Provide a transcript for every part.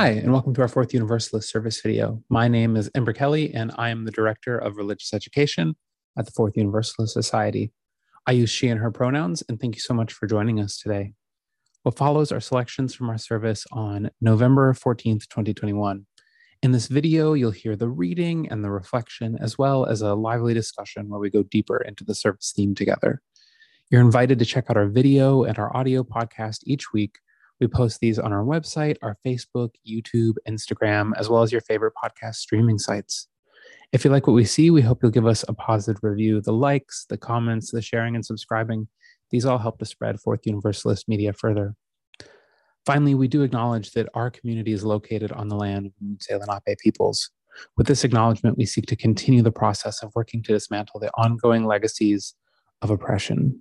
Hi, and welcome to our fourth Universalist service video. My name is Ember Kelly, and I am the Director of Religious Education at the Fourth Universalist Society. I use she and her pronouns, and thank you so much for joining us today. What follows are selections from our service on November 14th, 2021. In this video, you'll hear the reading and the reflection, as well as a lively discussion where we go deeper into the service theme together. You're invited to check out our video and our audio podcast each week we post these on our website, our Facebook, YouTube, Instagram, as well as your favorite podcast streaming sites. If you like what we see, we hope you'll give us a positive review. The likes, the comments, the sharing, and subscribing, these all help to spread Fourth Universalist media further. Finally, we do acknowledge that our community is located on the land of the Lenape peoples. With this acknowledgement, we seek to continue the process of working to dismantle the ongoing legacies of oppression.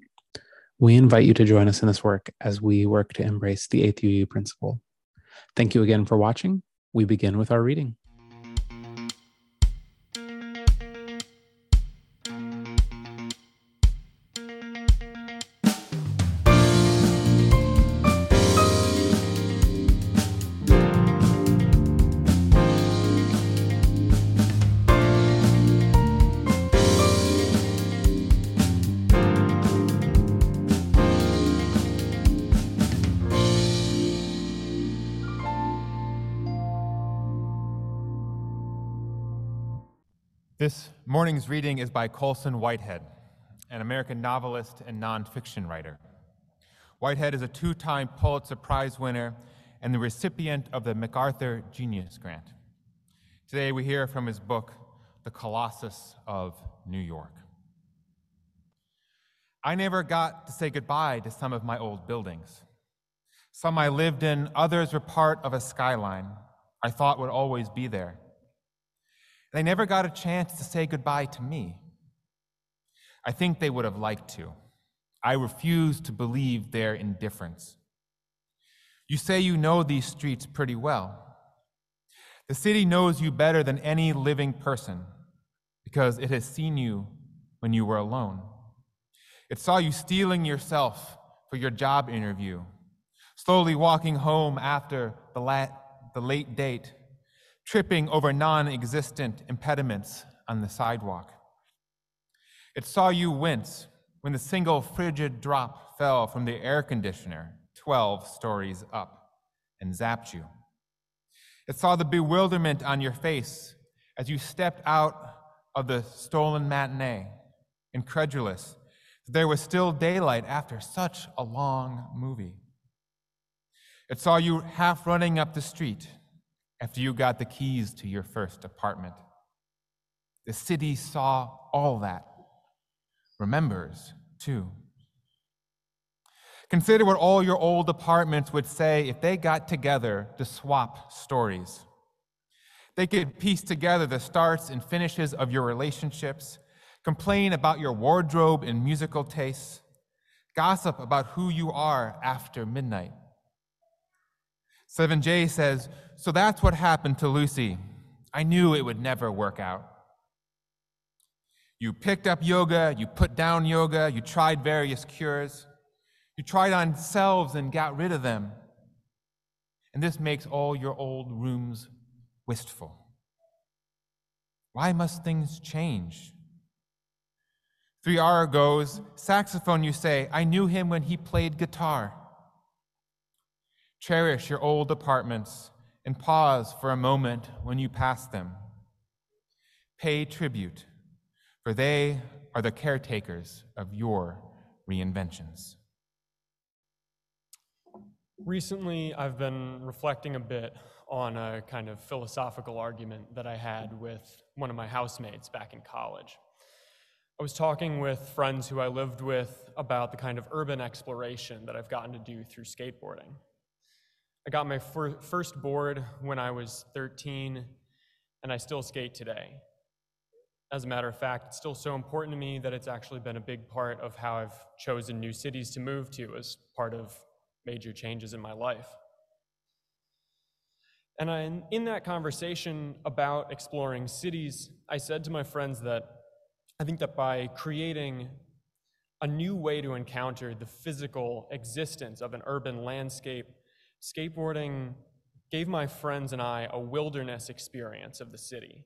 We invite you to join us in this work as we work to embrace the eighth UU principle. Thank you again for watching. We begin with our reading. Morning's reading is by Colson Whitehead, an American novelist and nonfiction writer. Whitehead is a two time Pulitzer Prize winner and the recipient of the MacArthur Genius Grant. Today we hear from his book, The Colossus of New York. I never got to say goodbye to some of my old buildings. Some I lived in, others were part of a skyline I thought would always be there. They never got a chance to say goodbye to me. I think they would have liked to. I refuse to believe their indifference. You say you know these streets pretty well. The city knows you better than any living person because it has seen you when you were alone. It saw you steeling yourself for your job interview, slowly walking home after the, la- the late date tripping over non existent impediments on the sidewalk. It saw you wince when the single frigid drop fell from the air conditioner 12 stories up and zapped you. It saw the bewilderment on your face as you stepped out of the stolen matinee, incredulous that there was still daylight after such a long movie. It saw you half running up the street after you got the keys to your first apartment. The city saw all that, remembers too. Consider what all your old apartments would say if they got together to swap stories. They could piece together the starts and finishes of your relationships, complain about your wardrobe and musical tastes, gossip about who you are after midnight. 7J says, So that's what happened to Lucy. I knew it would never work out. You picked up yoga, you put down yoga, you tried various cures, you tried on selves and got rid of them. And this makes all your old rooms wistful. Why must things change? 3R goes, saxophone, you say, I knew him when he played guitar. Cherish your old apartments and pause for a moment when you pass them. Pay tribute, for they are the caretakers of your reinventions. Recently, I've been reflecting a bit on a kind of philosophical argument that I had with one of my housemates back in college. I was talking with friends who I lived with about the kind of urban exploration that I've gotten to do through skateboarding. I got my fir- first board when I was 13, and I still skate today. As a matter of fact, it's still so important to me that it's actually been a big part of how I've chosen new cities to move to as part of major changes in my life. And I, in that conversation about exploring cities, I said to my friends that I think that by creating a new way to encounter the physical existence of an urban landscape Skateboarding gave my friends and I a wilderness experience of the city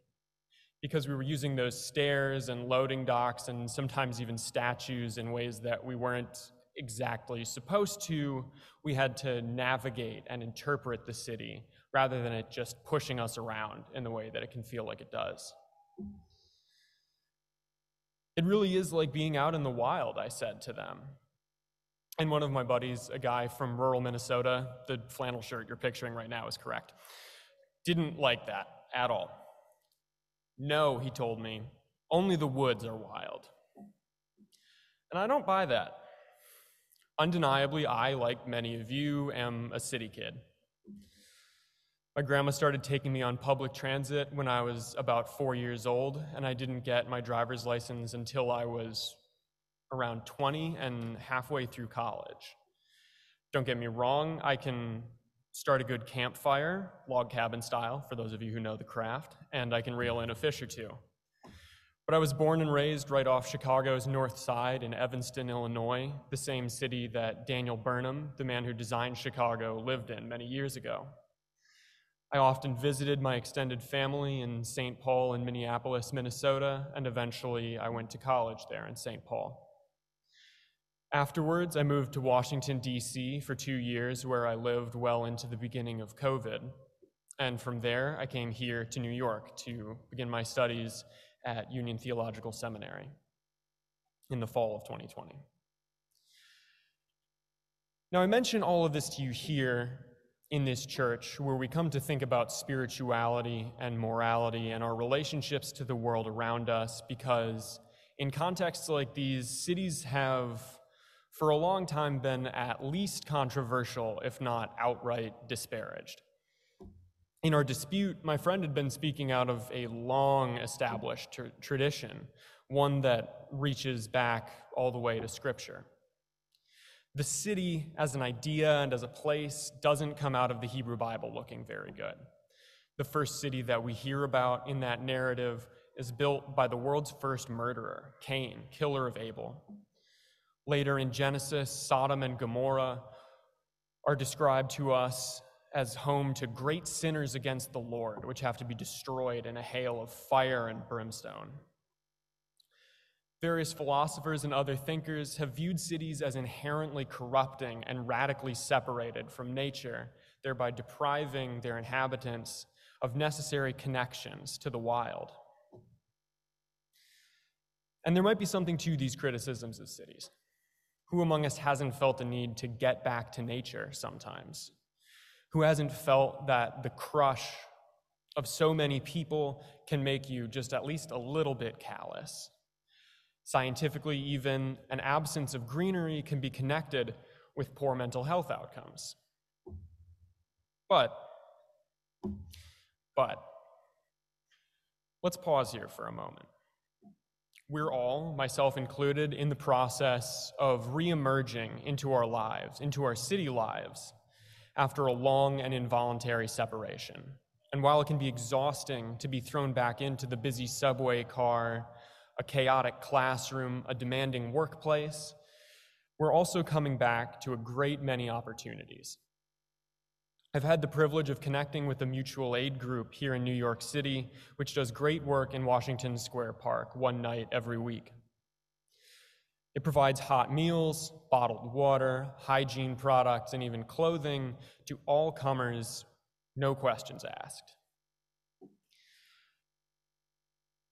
because we were using those stairs and loading docks and sometimes even statues in ways that we weren't exactly supposed to. We had to navigate and interpret the city rather than it just pushing us around in the way that it can feel like it does. It really is like being out in the wild, I said to them. And one of my buddies, a guy from rural Minnesota, the flannel shirt you're picturing right now is correct, didn't like that at all. No, he told me, only the woods are wild. And I don't buy that. Undeniably, I, like many of you, am a city kid. My grandma started taking me on public transit when I was about four years old, and I didn't get my driver's license until I was around 20 and halfway through college. Don't get me wrong, I can start a good campfire, log cabin style, for those of you who know the craft, and I can reel in a fish or two. But I was born and raised right off Chicago's north side in Evanston, Illinois, the same city that Daniel Burnham, the man who designed Chicago, lived in many years ago. I often visited my extended family in St. Paul and Minneapolis, Minnesota, and eventually I went to college there in St. Paul. Afterwards, I moved to Washington, D.C. for two years, where I lived well into the beginning of COVID. And from there, I came here to New York to begin my studies at Union Theological Seminary in the fall of 2020. Now, I mention all of this to you here in this church where we come to think about spirituality and morality and our relationships to the world around us because in contexts like these, cities have for a long time been at least controversial, if not outright disparaged. In our dispute, my friend had been speaking out of a long established tr- tradition, one that reaches back all the way to Scripture. The city as an idea and as a place doesn't come out of the Hebrew Bible looking very good. The first city that we hear about in that narrative is built by the world's first murderer, Cain, killer of Abel. Later in Genesis, Sodom and Gomorrah are described to us as home to great sinners against the Lord, which have to be destroyed in a hail of fire and brimstone. Various philosophers and other thinkers have viewed cities as inherently corrupting and radically separated from nature, thereby depriving their inhabitants of necessary connections to the wild. And there might be something to these criticisms of cities. Who among us hasn't felt the need to get back to nature sometimes? Who hasn't felt that the crush of so many people can make you just at least a little bit callous? Scientifically, even an absence of greenery can be connected with poor mental health outcomes. But, but, let's pause here for a moment. We're all, myself included, in the process of reemerging into our lives, into our city lives, after a long and involuntary separation. And while it can be exhausting to be thrown back into the busy subway car, a chaotic classroom, a demanding workplace, we're also coming back to a great many opportunities. I've had the privilege of connecting with a mutual aid group here in New York City, which does great work in Washington Square Park one night every week. It provides hot meals, bottled water, hygiene products, and even clothing to all comers, no questions asked.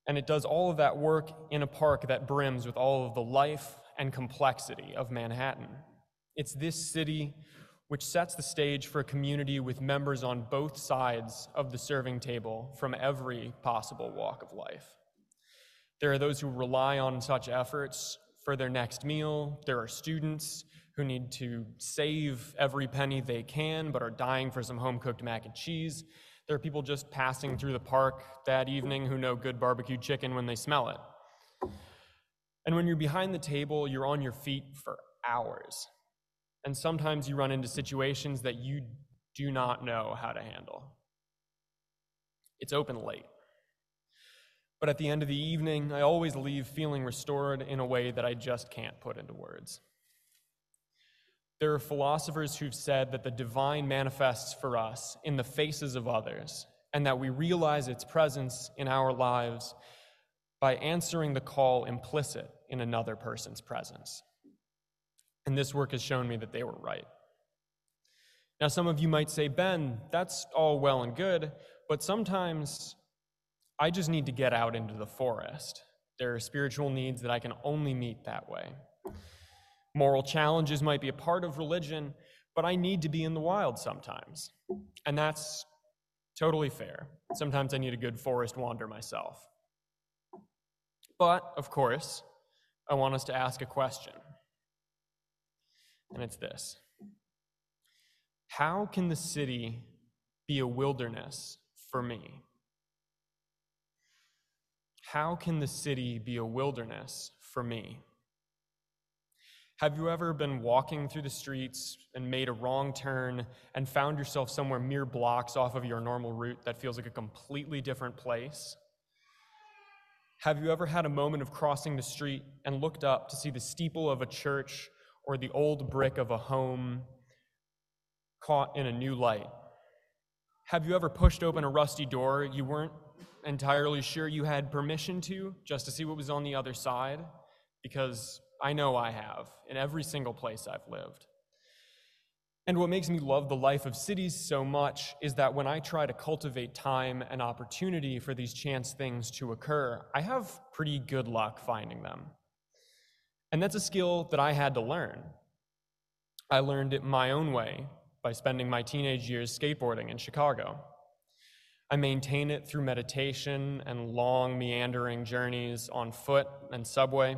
And it does all of that work in a park that brims with all of the life and complexity of Manhattan. It's this city which sets the stage for a community with members on both sides of the serving table from every possible walk of life. There are those who rely on such efforts for their next meal. There are students who need to save every penny they can but are dying for some home cooked mac and cheese. There are people just passing through the park that evening who know good barbecue chicken when they smell it. And when you're behind the table, you're on your feet for hours. And sometimes you run into situations that you do not know how to handle. It's open late. But at the end of the evening, I always leave feeling restored in a way that I just can't put into words. There are philosophers who've said that the divine manifests for us in the faces of others, and that we realize its presence in our lives by answering the call implicit in another person's presence. And this work has shown me that they were right. Now, some of you might say, Ben, that's all well and good, but sometimes I just need to get out into the forest. There are spiritual needs that I can only meet that way. Moral challenges might be a part of religion, but I need to be in the wild sometimes. And that's totally fair. Sometimes I need a good forest wander myself. But, of course, I want us to ask a question. And it's this How can the city be a wilderness for me? How can the city be a wilderness for me? Have you ever been walking through the streets and made a wrong turn and found yourself somewhere mere blocks off of your normal route that feels like a completely different place? Have you ever had a moment of crossing the street and looked up to see the steeple of a church or the old brick of a home caught in a new light? Have you ever pushed open a rusty door you weren't entirely sure you had permission to just to see what was on the other side? Because I know I have in every single place I've lived. And what makes me love the life of cities so much is that when I try to cultivate time and opportunity for these chance things to occur, I have pretty good luck finding them. And that's a skill that I had to learn. I learned it my own way by spending my teenage years skateboarding in Chicago. I maintain it through meditation and long, meandering journeys on foot and subway.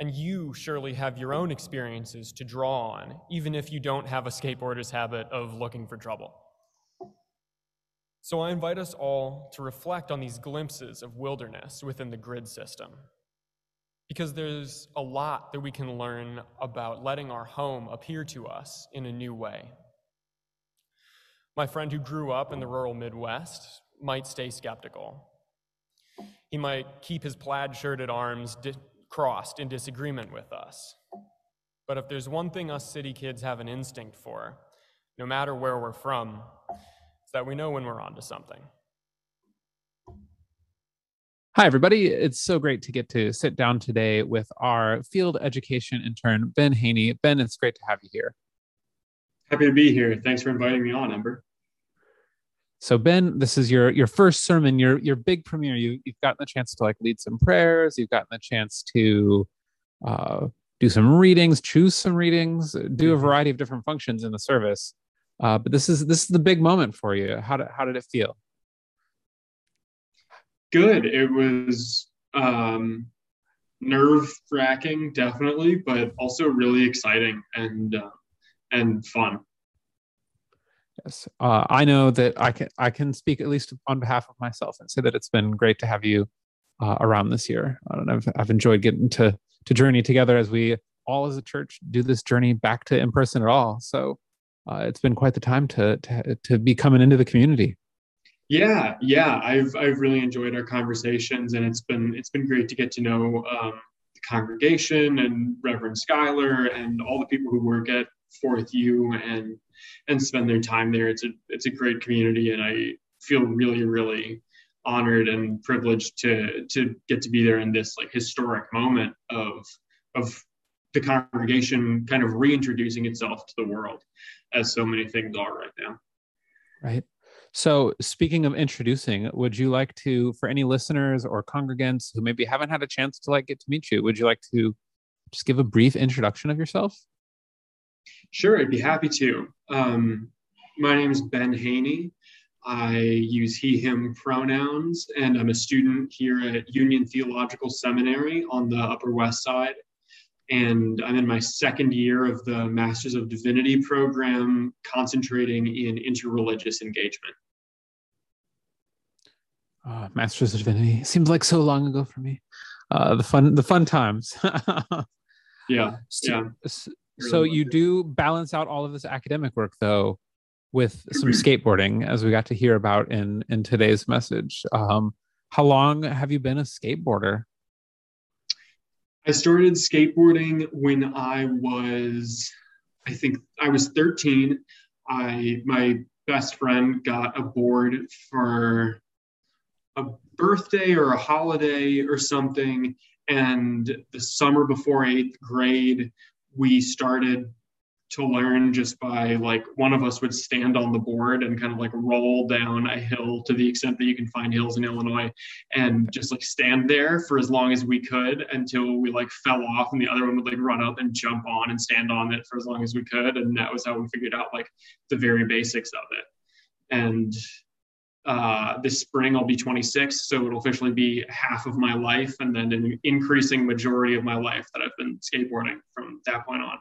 And you surely have your own experiences to draw on, even if you don't have a skateboarder's habit of looking for trouble. So I invite us all to reflect on these glimpses of wilderness within the grid system. Because there's a lot that we can learn about letting our home appear to us in a new way. My friend who grew up in the rural Midwest might stay skeptical. He might keep his plaid shirt at arms di- crossed in disagreement with us. But if there's one thing us city kids have an instinct for, no matter where we're from, it's that we know when we're onto something. Hi, everybody. It's so great to get to sit down today with our field education intern, Ben Heaney. Ben, it's great to have you here. Happy to be here. Thanks for inviting me on, Ember. So Ben, this is your your first sermon, your your big premiere. You you've gotten the chance to like lead some prayers. You've gotten the chance to uh, do some readings, choose some readings, do a mm-hmm. variety of different functions in the service. Uh, but this is this is the big moment for you. How did how did it feel? Good. It was um, nerve wracking, definitely, but also really exciting and uh, and fun. Yes, uh, I know that I can I can speak at least on behalf of myself and say that it's been great to have you uh, around this year. And I've I've enjoyed getting to to journey together as we all as a church do this journey back to in person at all. So uh, it's been quite the time to to to be coming into the community. Yeah, yeah, I've I've really enjoyed our conversations, and it's been it's been great to get to know um, the congregation and Reverend Schuyler and all the people who work at Fourth U and and spend their time there. It's a it's a great community, and I feel really really honored and privileged to to get to be there in this like historic moment of of the congregation kind of reintroducing itself to the world as so many things are right now right so speaking of introducing would you like to for any listeners or congregants who maybe haven't had a chance to like get to meet you would you like to just give a brief introduction of yourself Sure, I'd be happy to. Um, my name is Ben Heaney. I use he, him pronouns, and I'm a student here at Union Theological Seminary on the Upper West Side. And I'm in my second year of the Masters of Divinity program, concentrating in interreligious engagement. Uh, Masters of Divinity seems like so long ago for me. Uh, the fun, the fun times. yeah, yeah so you do balance out all of this academic work though with some skateboarding as we got to hear about in in today's message um, how long have you been a skateboarder i started skateboarding when i was I think I was 13. I my best friend got a board for a birthday or a holiday or something. And the summer before eighth grade, we started to learn just by like one of us would stand on the board and kind of like roll down a hill to the extent that you can find hills in Illinois and just like stand there for as long as we could until we like fell off and the other one would like run up and jump on and stand on it for as long as we could and that was how we figured out like the very basics of it and uh, this spring I'll be 26, so it'll officially be half of my life, and then an increasing majority of my life that I've been skateboarding from that point on.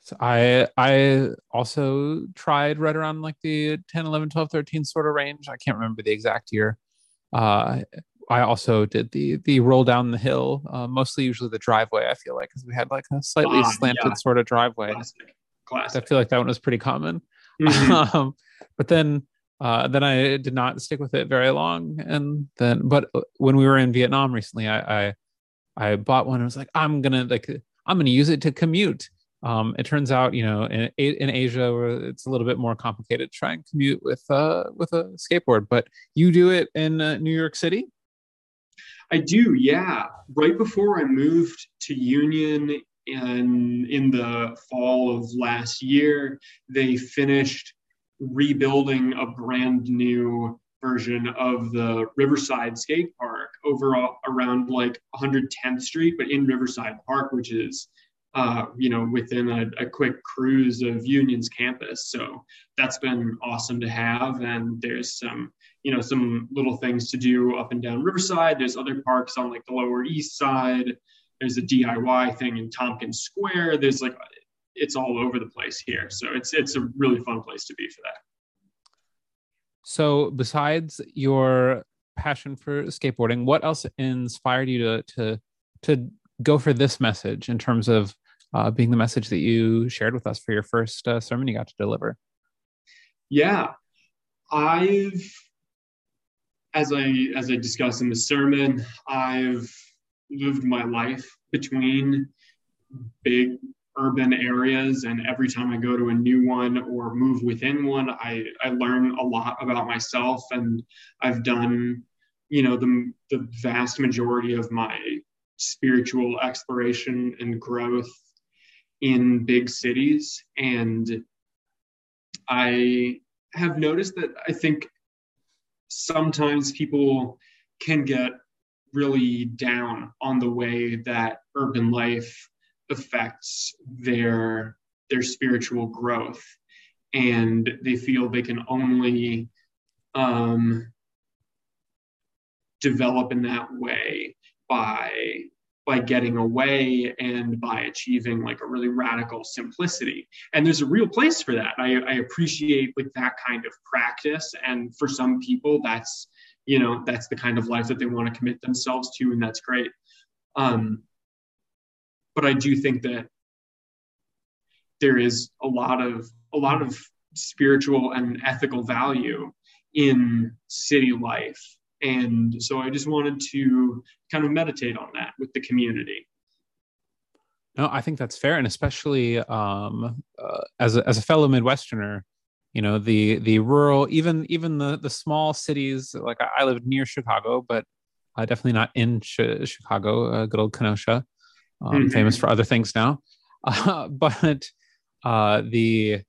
So I I also tried right around like the 10, 11, 12, 13 sort of range. I can't remember the exact year. Uh, I also did the the roll down the hill, uh, mostly usually the driveway. I feel like because we had like a slightly uh, slanted yeah. sort of driveway. Classic. Classic. I feel like that one was pretty common. Mm-hmm. um, but then uh, then I did not stick with it very long. And then, but when we were in Vietnam recently, I I, I bought one. and was like, I'm gonna like I'm gonna use it to commute um, it turns out, you know, in, in Asia, it's a little bit more complicated to try and commute with uh, with a skateboard. But you do it in uh, New York City. I do, yeah. Right before I moved to Union in in the fall of last year, they finished rebuilding a brand new version of the Riverside Skate Park over around like 110th Street, but in Riverside Park, which is uh, you know, within a, a, quick cruise of Union's campus. So that's been awesome to have. And there's some, you know, some little things to do up and down Riverside. There's other parks on like the Lower East Side. There's a DIY thing in Tompkins Square. There's like, it's all over the place here. So it's it's a really fun place to be for that. So besides your passion for skateboarding, what else inspired you to to to go for this message in terms of uh, being the message that you shared with us for your first uh, sermon you got to deliver? Yeah, I've, as I as I discussed in the sermon, I've lived my life between big urban areas and every time i go to a new one or move within one i i learn a lot about myself and i've done you know the the vast majority of my spiritual exploration and growth in big cities. And I have noticed that I think sometimes people can get really down on the way that urban life affects their their spiritual growth. And they feel they can only um, develop in that way by by getting away and by achieving like a really radical simplicity. And there's a real place for that. I, I appreciate like that kind of practice. And for some people that's you know that's the kind of life that they want to commit themselves to and that's great. Um, but i do think that there is a lot of a lot of spiritual and ethical value in city life and so I just wanted to kind of meditate on that with the community. No, I think that's fair, and especially um, uh, as a, as a fellow Midwesterner, you know the the rural, even even the the small cities. Like I, I live near Chicago, but uh, definitely not in sh- Chicago. Uh, good old Kenosha, um, mm-hmm. famous for other things now. but uh, the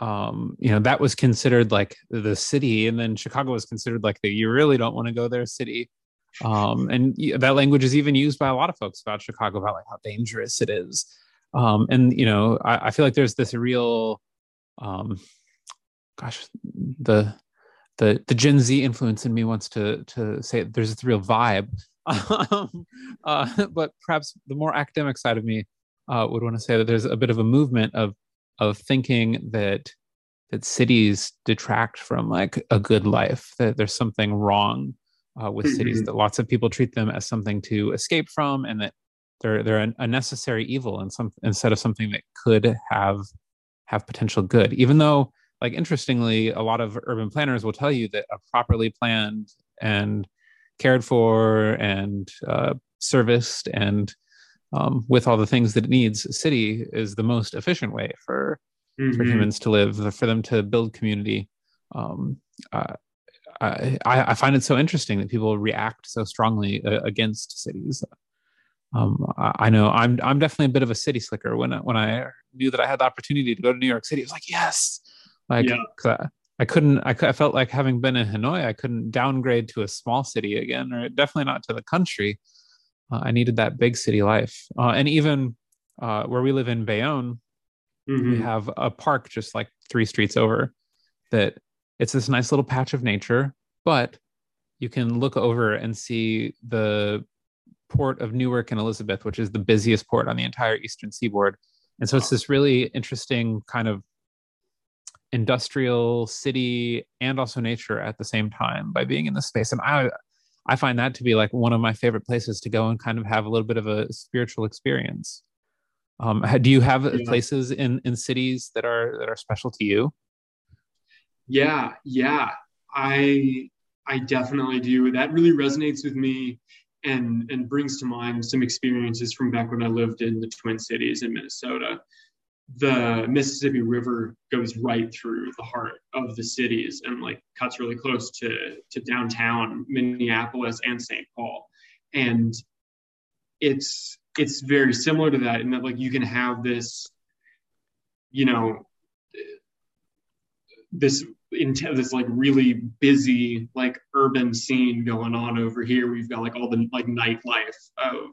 um, you know, that was considered like the city, and then Chicago was considered like the you really don't want to go there city. Um, and that language is even used by a lot of folks about Chicago about like how dangerous it is. Um, and you know, I, I, feel like there's this real, um, gosh, the the the Gen Z influence in me wants to to say there's this real vibe. Um, uh, but perhaps the more academic side of me uh, would want to say that there's a bit of a movement of of thinking that that cities detract from like a good life that there's something wrong uh, with mm-hmm. cities that lots of people treat them as something to escape from and that they're they're a necessary evil and some instead of something that could have have potential good even though like interestingly a lot of urban planners will tell you that a properly planned and cared for and uh, serviced and um, with all the things that it needs, a city is the most efficient way for mm-hmm. for humans to live, for them to build community. Um, uh, I, I, find it so interesting that people react so strongly uh, against cities. Um, I, I, know I'm I'm definitely a bit of a city slicker. When when I knew that I had the opportunity to go to New York City, I was like, yes, like yeah. I, couldn't. I, I felt like having been in Hanoi, I couldn't downgrade to a small city again, or definitely not to the country. Uh, I needed that big city life, uh, and even uh, where we live in Bayonne, mm-hmm. we have a park just like three streets over. That it's this nice little patch of nature, but you can look over and see the port of Newark and Elizabeth, which is the busiest port on the entire eastern seaboard. And so it's this really interesting kind of industrial city and also nature at the same time by being in this space. And I I find that to be like one of my favorite places to go and kind of have a little bit of a spiritual experience. Um, do you have yeah. places in in cities that are that are special to you? Yeah, yeah, I I definitely do. That really resonates with me and and brings to mind some experiences from back when I lived in the Twin Cities in Minnesota. The Mississippi River goes right through the heart of the cities and like cuts really close to to downtown Minneapolis and St. Paul. And it's it's very similar to that in that like you can have this you know this in this like really busy like urban scene going on over here. We've got like all the like nightlife of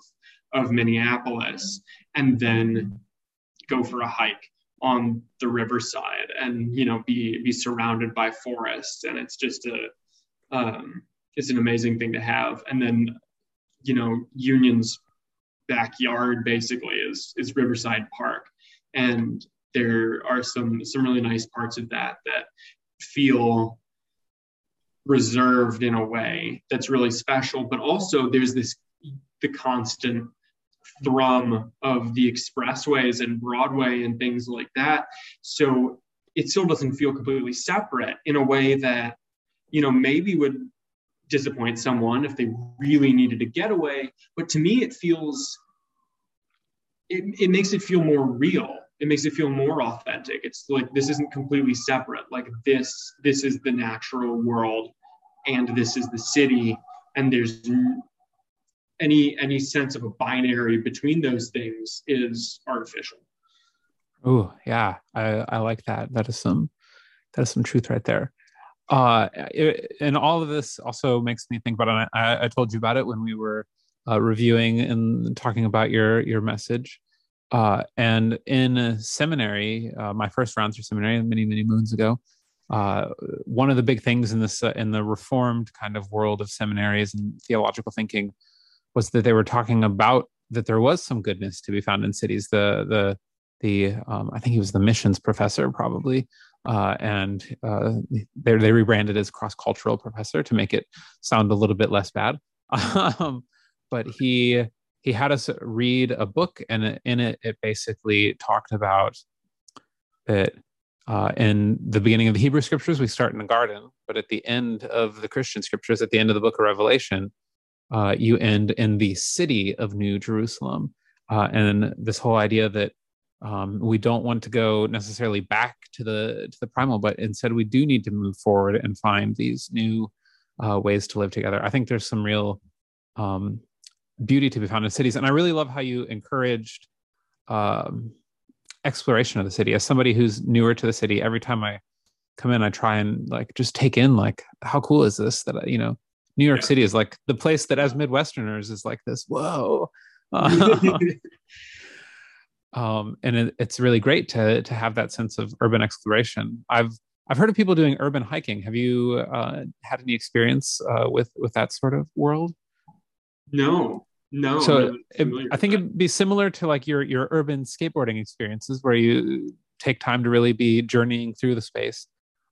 of Minneapolis, and then go for a hike on the riverside and you know be be surrounded by forests and it's just a um, it's an amazing thing to have. And then you know union's backyard basically is is riverside park. And there are some some really nice parts of that that feel reserved in a way that's really special. But also there's this the constant thrum of the expressways and broadway and things like that. So it still doesn't feel completely separate in a way that you know maybe would disappoint someone if they really needed a getaway but to me it feels it, it makes it feel more real. It makes it feel more authentic. It's like this isn't completely separate. Like this this is the natural world and this is the city and there's any any sense of a binary between those things is artificial. Oh yeah i i like that. That is some that is some truth right there. Uh it, and all of this also makes me think about i, I told you about it when we were uh, reviewing and talking about your your message. Uh, and in seminary, uh, my first round through seminary many, many moons ago, uh, one of the big things in this uh, in the reformed kind of world of seminaries and theological thinking was that they were talking about that there was some goodness to be found in cities. The the the um, I think he was the missions professor probably, uh, and uh, they they rebranded as cross cultural professor to make it sound a little bit less bad. um, but he he had us read a book, and in it, it basically talked about that uh, in the beginning of the Hebrew scriptures, we start in the garden, but at the end of the Christian scriptures, at the end of the book of Revelation, uh, you end in the city of New Jerusalem. Uh, and this whole idea that um, we don't want to go necessarily back to the to the primal, but instead we do need to move forward and find these new uh, ways to live together. I think there's some real um, beauty to be found in cities. And I really love how you encouraged um, exploration of the city. As somebody who's newer to the city, every time I come in, I try and like just take in like how cool is this that you know New York yeah. City is like the place that as Midwesterners is like this. Whoa. um, and it, it's really great to to have that sense of urban exploration. I've I've heard of people doing urban hiking. Have you uh, had any experience uh, with with that sort of world? No, no. So it, I think it'd be similar to like your your urban skateboarding experiences, where you take time to really be journeying through the space,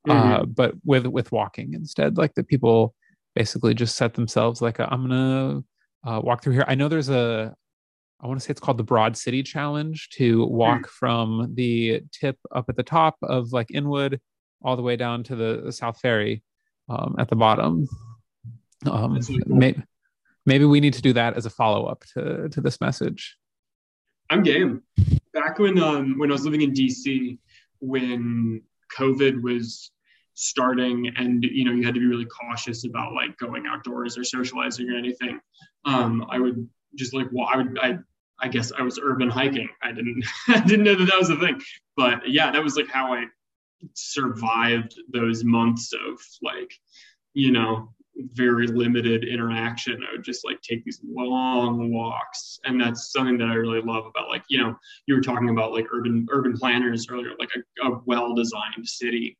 uh, mm-hmm. uh, but with with walking instead. Like the people basically just set themselves like i am gonna uh, walk through here. I know there's a I want to say it's called the Broad City Challenge to walk mm. from the tip up at the top of like Inwood all the way down to the, the South Ferry um, at the bottom. Um, really cool. may, maybe we need to do that as a follow up to to this message I'm game. Back when um, when I was living in DC, when COVID was starting, and you know you had to be really cautious about like going outdoors or socializing or anything. Um, I would just like well, I would I I guess I was urban hiking. I didn't I didn't know that that was a thing, but yeah, that was like how I survived those months of like you know very limited interaction. I would just like take these long walks, and that's something that I really love about like you know you were talking about like urban urban planners earlier, like a, a well designed city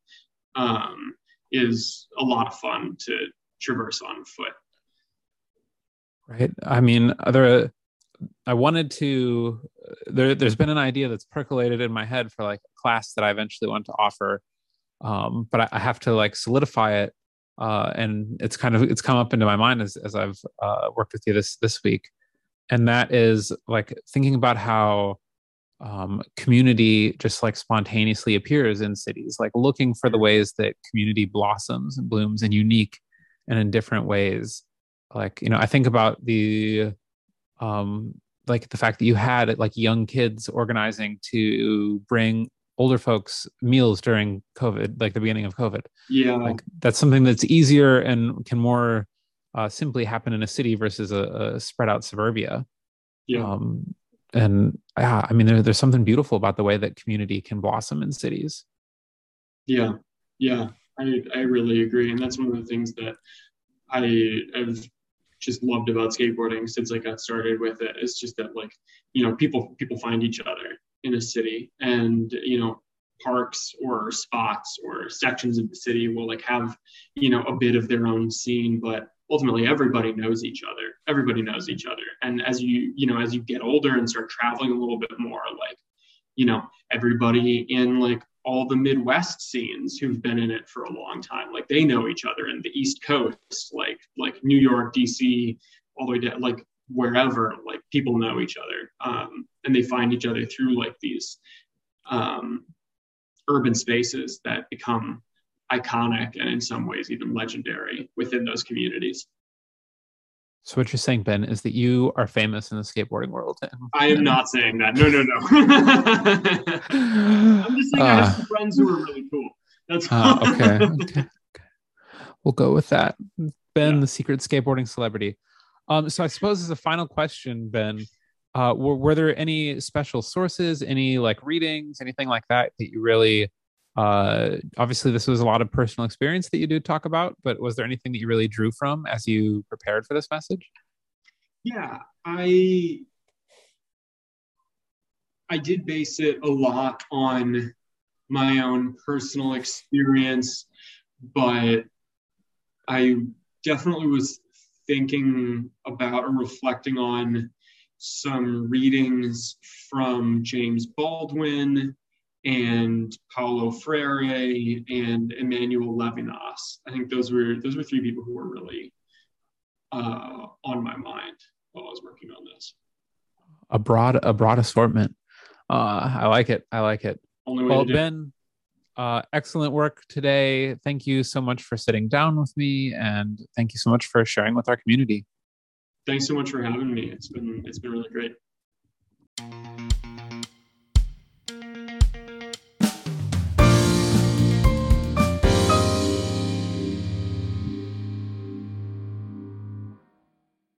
um, is a lot of fun to traverse on foot. Right. I mean, there. I wanted to. There, there's been an idea that's percolated in my head for like a class that I eventually want to offer, um, but I, I have to like solidify it uh, and it's kind of it's come up into my mind as as I've uh, worked with you this this week, and that is like thinking about how um, community just like spontaneously appears in cities, like looking for the ways that community blossoms and blooms in unique and in different ways. Like you know, I think about the um, like the fact that you had like young kids organizing to bring older folks meals during COVID, like the beginning of COVID. Yeah. Like that's something that's easier and can more uh, simply happen in a city versus a, a spread out suburbia. Yeah. Um, and yeah, I mean, there, there's something beautiful about the way that community can blossom in cities. Yeah. Yeah. I, I really agree. And that's one of the things that I, I've just loved about skateboarding since I got started with it. It's just that like, you know, people, people find each other in a city and you know parks or spots or sections of the city will like have you know a bit of their own scene but ultimately everybody knows each other. Everybody knows each other. And as you you know as you get older and start traveling a little bit more like you know everybody in like all the midwest scenes who've been in it for a long time like they know each other and the east coast like like new york dc all the way down like wherever like people know each other. Um, and they find each other through like these um, urban spaces that become iconic and in some ways even legendary within those communities. So what you're saying ben is that you are famous in the skateboarding world i am not saying that. No no no. I'm just saying uh, i have some friends who are really cool. That's uh, okay, okay. We'll go with that. Ben yeah. the secret skateboarding celebrity. Um, so I suppose as a final question, Ben, uh, were, were there any special sources, any like readings, anything like that that you really uh, obviously this was a lot of personal experience that you did talk about, but was there anything that you really drew from as you prepared for this message? Yeah, I I did base it a lot on my own personal experience, but I definitely was thinking about or reflecting on some readings from James Baldwin and Paulo Freire and Emmanuel Levinas. I think those were those were three people who were really uh, on my mind while I was working on this. A broad a broad assortment. Uh, I like it. I like it. well, Ben, uh, excellent work today. Thank you so much for sitting down with me, and thank you so much for sharing with our community. Thanks so much for having me. It's been it's been really great.